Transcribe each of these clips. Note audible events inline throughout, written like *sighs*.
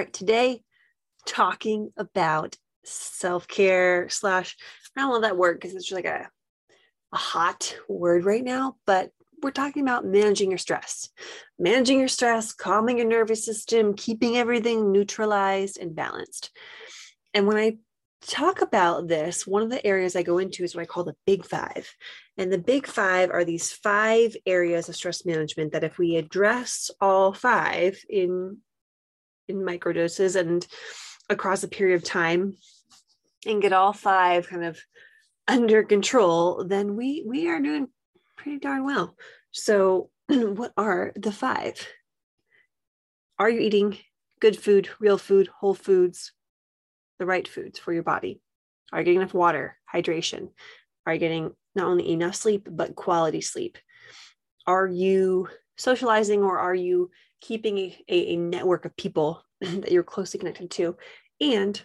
Right. Today, talking about self care slash, I don't love that word because it's just like a, a hot word right now, but we're talking about managing your stress, managing your stress, calming your nervous system, keeping everything neutralized and balanced. And when I talk about this, one of the areas I go into is what I call the big five. And the big five are these five areas of stress management that if we address all five in in microdoses and across a period of time and get all five kind of under control, then we we are doing pretty darn well. So, *clears throat* what are the five? Are you eating good food, real food, whole foods, the right foods for your body? Are you getting enough water, hydration? Are you getting not only enough sleep, but quality sleep? Are you socializing or are you keeping a, a network of people *clears throat* that you're closely connected to? And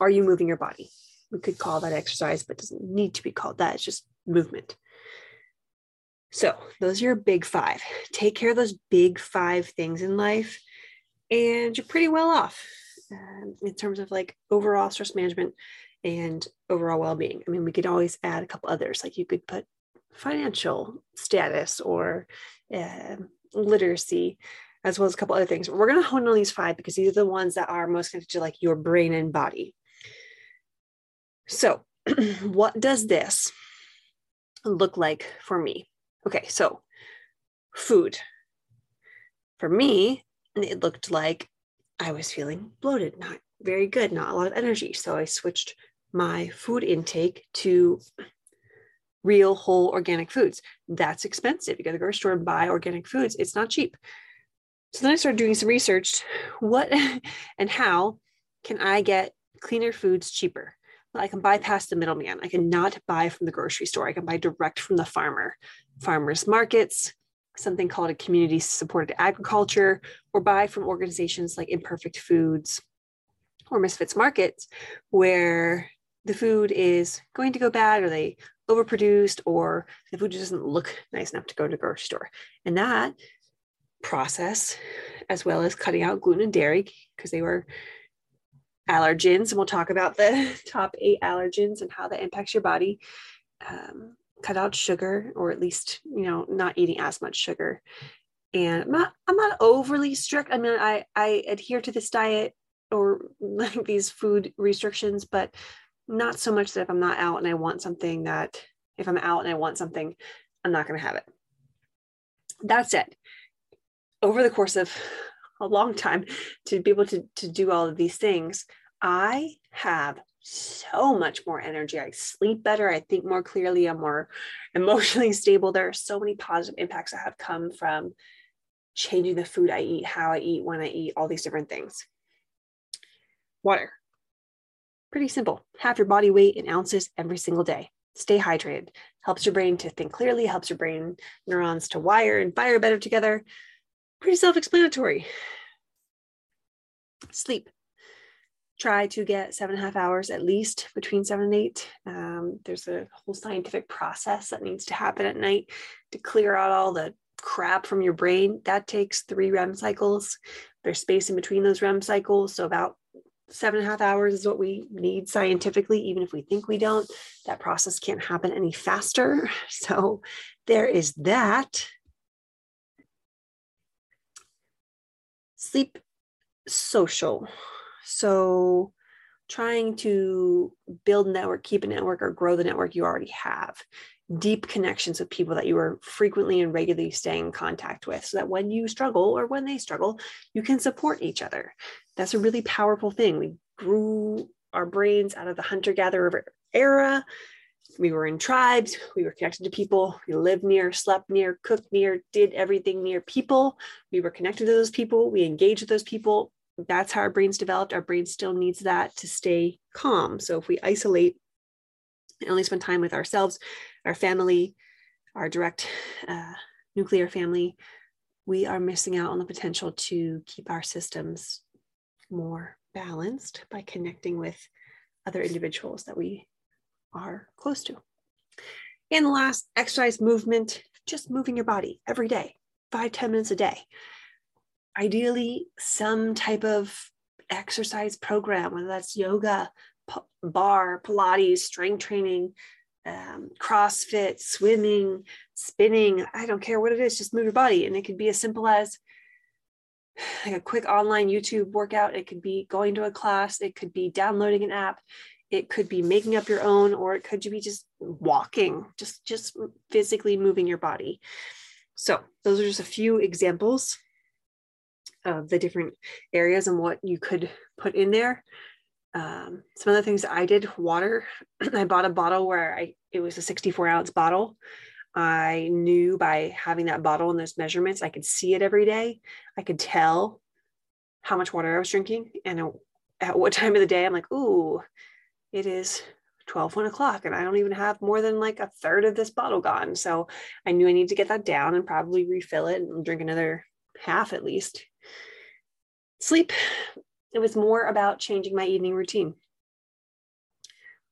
are you moving your body? We could call that exercise, but doesn't need to be called that. It's just movement. So, those are your big five. Take care of those big five things in life, and you're pretty well off um, in terms of like overall stress management and overall well being. I mean, we could always add a couple others, like you could put financial status or uh, literacy, as well as a couple other things. We're going to hone on these five because these are the ones that are most connected to like your brain and body. So, *clears throat* what does this look like for me? Okay, so food. For me, it looked like I was feeling bloated, not very good, not a lot of energy. So I switched my food intake to real whole organic foods. That's expensive. You go to the grocery store and buy organic foods. It's not cheap. So then I started doing some research. What *laughs* and how can I get cleaner foods cheaper? Well, I can bypass the middleman. I cannot buy from the grocery store. I can buy direct from the farmer, farmers markets, something called a community supported agriculture, or buy from organizations like Imperfect Foods or Misfits Markets, where the food is going to go bad or they overproduced or the food doesn't look nice enough to go to the grocery store. And that process, as well as cutting out gluten and dairy, because they were allergens, and we'll talk about the *laughs* top eight allergens and how that impacts your body. Um, cut out sugar, or at least you know not eating as much sugar. And I'm not I'm not overly strict. I mean, I I adhere to this diet or *laughs* like these food restrictions, but not so much that if I'm not out and I want something that if I'm out and I want something, I'm not going to have it. That said, over the course of a long time to be able to, to do all of these things, I have so much more energy. I sleep better. I think more clearly. I'm more *laughs* emotionally stable. There are so many positive impacts that have come from changing the food I eat, how I eat, when I eat, all these different things. Water. Pretty simple. Half your body weight in ounces every single day. Stay hydrated. Helps your brain to think clearly, helps your brain neurons to wire and fire better together. Pretty self explanatory. Sleep. Try to get seven and a half hours at least between seven and eight. Um, there's a whole scientific process that needs to happen at night to clear out all the crap from your brain. That takes three REM cycles. There's space in between those REM cycles. So, about seven and a half hours is what we need scientifically, even if we think we don't. That process can't happen any faster. *laughs* So there is that. Sleep social. So trying to build network, keep a network, or grow the network you already have. Deep connections with people that you are frequently and regularly staying in contact with, so that when you struggle or when they struggle, you can support each other. That's a really powerful thing. We grew our brains out of the hunter gatherer era. We were in tribes, we were connected to people, we lived near, slept near, cooked near, did everything near people. We were connected to those people, we engaged with those people. That's how our brains developed. Our brain still needs that to stay calm. So if we isolate and only spend time with ourselves, our family, our direct uh, nuclear family, we are missing out on the potential to keep our systems more balanced by connecting with other individuals that we are close to. And last, exercise movement, just moving your body every day, five ten minutes a day. Ideally, some type of exercise program, whether that's yoga, barre, Pilates, strength training, um, CrossFit, swimming, spinning. I don't care what it is, just move your body. And it could be as simple as *sighs* like a quick online YouTube workout. It could be going to a class. It could be downloading an app. It could be making up your own, or it could be just walking, just just physically moving your body. So those are just a few examples of the different areas and what you could put in there. Um, some the things I did water. *clears throat* I bought a bottle where I it was a 64 ounce bottle I knew by having that bottle and those measurements, I could see it every day. I could tell how much water I was drinking and at what *laughs* time of the day. I'm like, ooh, it is 12, 1 o'clock, and I don't even have more than like a third of this bottle gone. So I knew I need to get that down and probably refill it and drink another half at least. Sleep, it was more about changing my evening routine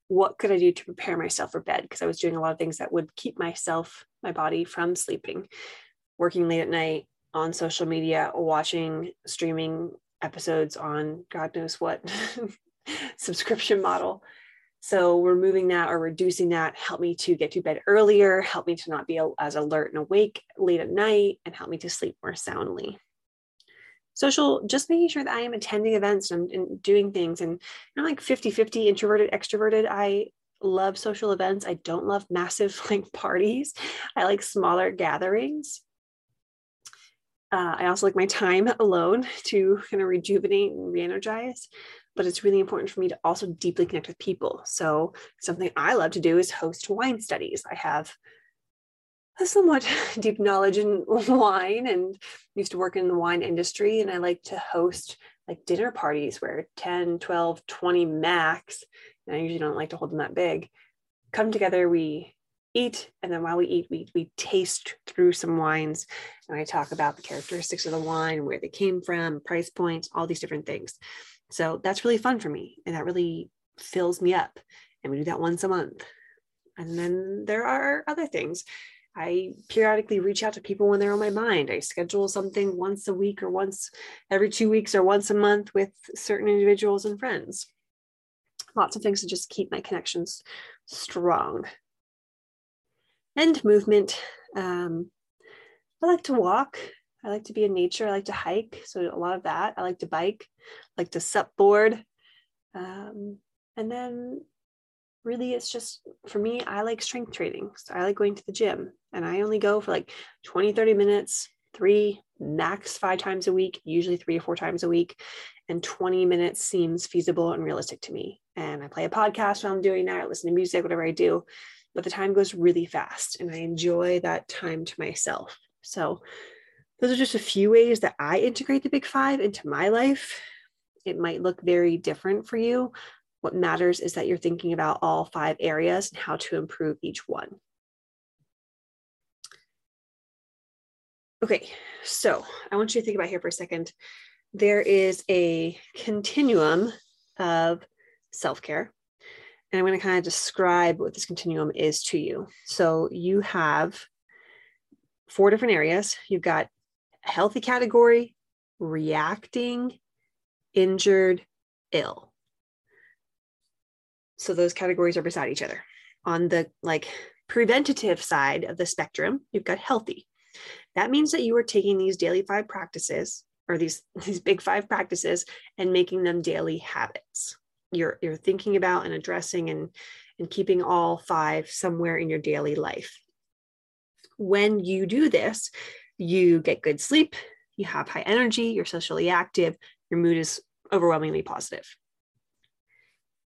what could I do to prepare myself for bed? Because I was doing a lot of things that would keep myself, my body from sleeping, working late at night on social media, watching streaming episodes on God knows what *laughs* subscription model. So removing that or reducing that helped me to get to bed earlier, help me to not be as alert and awake late at night, and help me to sleep more soundly social just making sure that i am attending events and, and doing things. And i'm like 50 50 introverted extroverted. I love social events. I don't love massive *laughs* like parties. I like smaller gatherings. Uh, i also like my time alone to kind of rejuvenate and re-energize. But it's really important for me to also deeply connect with people. So something i love to do is host wine studies. I have a somewhat *laughs* deep knowledge in *laughs* wine and used to work in the wine industry and i like to host like dinner parties where 10 12 20 max and i usually don't like to hold them that big. Come together we eat and then while we eat we, we taste through some wines and i talk about the characteristics of the wine where they came from price points all these different things. So that's really fun for me and that really fills me up and we do that once a month. And then there are other things I periodically reach out to people when they're on my mind. I schedule something once a week or once every two weeks or once a month with certain individuals and friends. Lots of things to just keep my connections strong. And movement. Um, I like to walk. I like to be in nature. I like to hike. So a lot of that. I like to bike, I like to sup board. Um, and then really it's just for me i like strength training. So i like going to the gym and i only go for like 20 30 minutes three max five times a week usually three or four times a week and 20 minutes seems feasible and realistic to me. And i play a podcast while i'm doing that i listen to music whatever i do but the time goes really fast and i enjoy that time to myself. So those are just a few ways that i integrate the big five into my life. It might look very different for you what matters is that you're thinking about all five areas and how to improve each one. Okay, so I want you to think about here for a second. There is a continuum of self care. And I'm going to kind of describe what this continuum is to you. So you have four different areas. You've got healthy category, reacting, injured, ill. So those categories are beside each other. On the like preventative side of the spectrum, you've got healthy. That means that you are taking these daily five practices or these *laughs* these big five practices and making them daily habits you're you're thinking about and addressing and and keeping all five somewhere in your daily life when you do this you get good sleep you have high energy you're socially active your mood is overwhelmingly positive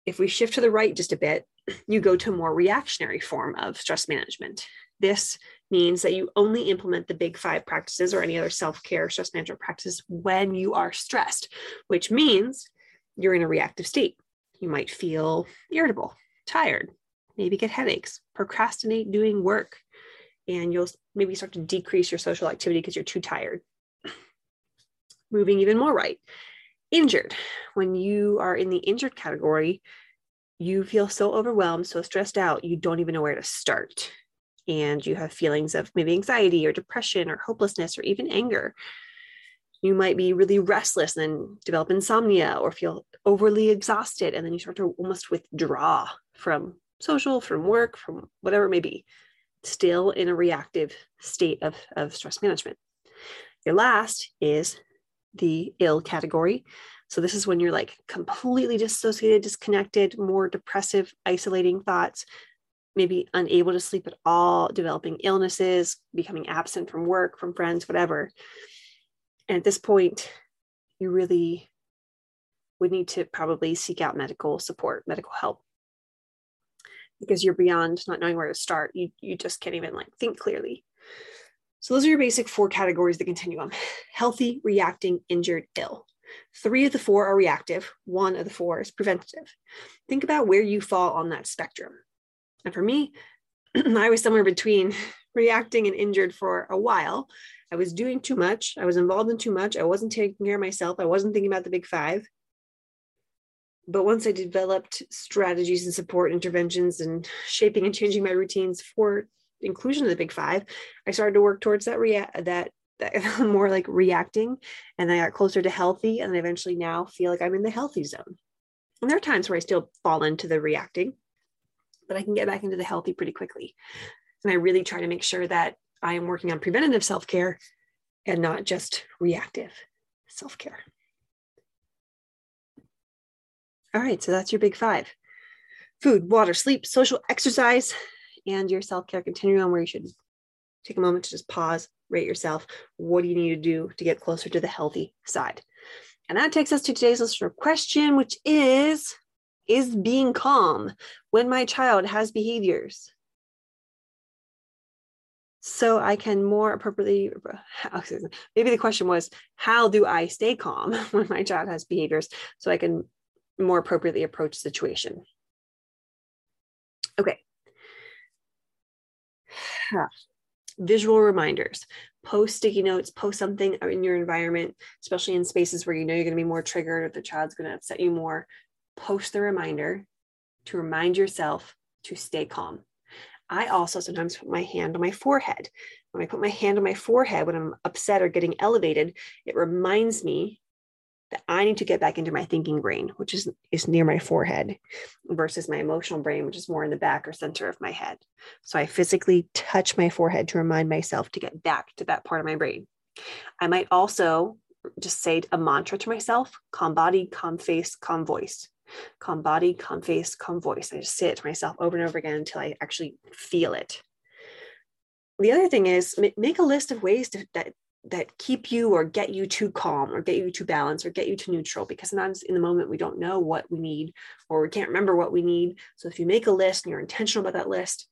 if we shift to the right just a bit you go to a more reactionary form of stress management this means that you only implement the big five practices or any other self care stress management practices when you are stressed, which means you're in a reactive state. You might feel irritable, tired, maybe get headaches, procrastinate doing work, and you'll maybe start to decrease your social activity because you're too tired. Moving even more right, injured. When you are in the injured category, you feel so overwhelmed, so stressed out, you don't even know where to start and you have feelings of maybe anxiety or depression or hopelessness or even anger. You might be really restless and then develop insomnia or feel overly exhausted. And then you start to almost withdraw from social, from work, from whatever it may be, still in a reactive state of, of stress management. Your last is the ill category. So, this is when you're like completely dissociated, disconnected, more depressive, isolating thoughts, maybe unable to sleep at all, developing illnesses, becoming absent from work, from friends, whatever. And at this point, you really would need to probably seek out medical support, medical help. Because you're beyond not knowing where to start. You, you just can't even like think clearly. So those are your basic four categories of the continuum. Healthy, reacting, injured, ill. Three of the four are reactive, one of the four is preventative. Think about where you fall on that spectrum. And for me, *clears throat* I was somewhere between *laughs* reacting and injured for a while. I was doing too much. I was involved in too much. I wasn't taking care of myself. I wasn't thinking about the big five. But once I developed strategies and support interventions and shaping and changing my routines for inclusion of the big five, I started to work towards that react that that *laughs* more like reacting and I got closer to healthy and eventually now feel like I'm in the healthy zone. And there are times where I still fall into the reacting, but I can get back into the healthy pretty quickly. And I really try to make sure that I am working on preventative self care and not just reactive self care. All right, so that's your big five food, water, sleep, social exercise, and your self care continuum, where you should take a moment to just pause, rate yourself. What do you need to do to get closer to the healthy side? And that takes us to today's listener question, which is is being calm when my child has behaviors so I can more appropriately. *laughs* Oh, Maybe the question was, how do I stay calm *laughs* when my child has behaviors so I can more appropriately approach situation? Okay. Visual reminders. Post sticky notes, post something in your environment, especially in spaces where you know you're going to be more triggered or the child's going to upset you more post the reminder to remind yourself to stay calm. I also sometimes put my hand on my forehead. When I put my hand on my forehead when I'm upset or getting elevated, it reminds me that I need to get back into my thinking brain, which is, is near my forehead, versus my emotional brain, which is more in the back or center of my head. So I physically touch my forehead to remind myself to get back to that part of my brain. I might also just say a mantra to myself calm body, calm face, calm voice calm body, calm face, calm voice. I just say it to myself over and over again until I actually feel it. The other thing is make a list of ways to, that that keep you or get you to calm or get you to balance or get you to neutral because sometimes in the moment we don't know what we need or we can't remember what we need. So if you make a list and you're intentional about that list,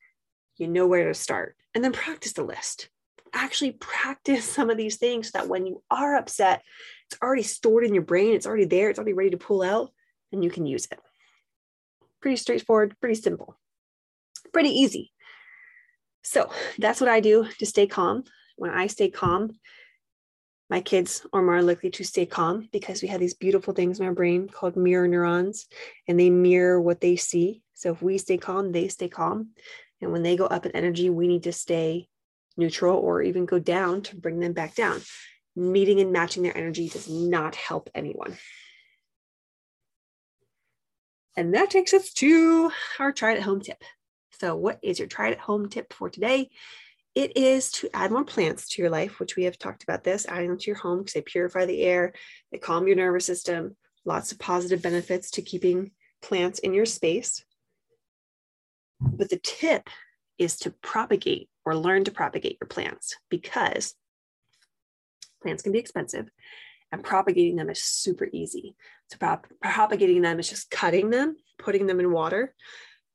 you know where to start and then practice the list. Actually practice *laughs* some of these things so that when you are upset, it's already stored in your brain, it's already there, it's already ready to pull out and you can use it. Pretty straightforward, pretty simple, pretty easy. So that's what I do to stay calm. When I stay calm, my kids are more likely to stay calm because we have these beautiful things in our brain called mirror neurons, and they mirror what they see. So if we stay calm, they stay calm. And when they go up in energy, we need to stay neutral or even go down to bring them back down. Meeting and matching their energy does not help anyone. And that takes us to our try at home tip. So, what is your try at home tip for today? It is to add more plants to your life, which we have talked about this, adding them to your home because they purify the air, they calm your nervous system, lots of positive benefits to keeping plants in your space. But the tip is to propagate or learn to propagate your plants because plants can be expensive and propagating them is super easy. So prop- propagating them is just cutting them, putting them in water,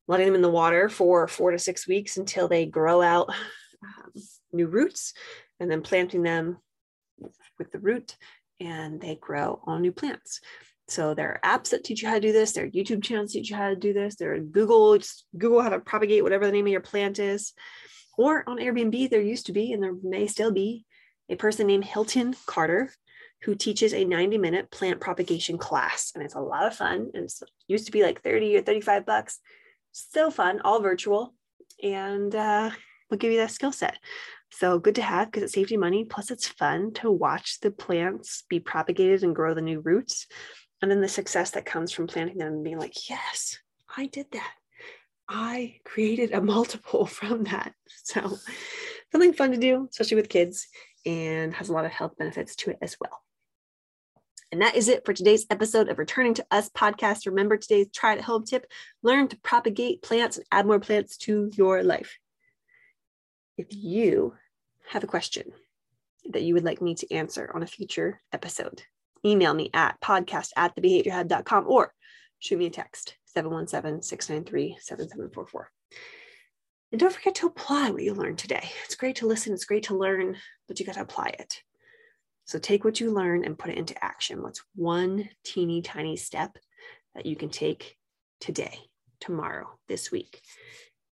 letting them in the water for four to six weeks until they grow out um, new roots, and then planting them with the root, and they grow all new plants. So there are apps that teach you how to do this. There are YouTube channels teach you how to do this. There are Google, just Google how to propagate whatever the name of your plant is. Or on Airbnb, there used to be, and there may still be, a person named Hilton Carter who teaches a 90 minute plant propagation class. And it's a lot of fun. And it used to be like 30 or 35 bucks. Still fun, all virtual. And uh, we'll give you that skill set. So good to have because it saves you money. Plus, it's fun to watch the plants be propagated and grow the new roots. And then the success that comes from planting them and being like, yes, I did that. I created a multiple *laughs* from that. So, something fun to do, especially with kids, and has a lot of health benefits to it as well. And that is it for today's episode of Returning to Us podcast. Remember today's try it at home tip learn to propagate plants and add more plants to your life. If you have a question that you would like me to answer on a future episode, email me at podcast at thebehaviorhub.com or shoot me a text 717 693 7744. And don't forget to apply what you learned today. It's great to listen, it's great to learn, but you got to apply it. So take what you learn and put it into action. What's one teeny tiny step that you can take today, tomorrow, this week?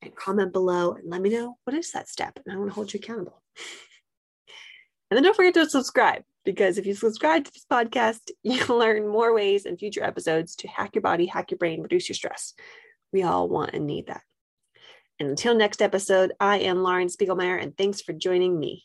And comment below and let me know what is that step. And I want to hold you accountable. *laughs* and then don't forget to subscribe because if you subscribe to this podcast, *laughs* you'll learn more ways in future episodes to hack your body, hack your brain, reduce your stress. We all want and need that. And until next episode, I am Lauren Spiegelmeier, and thanks for joining me.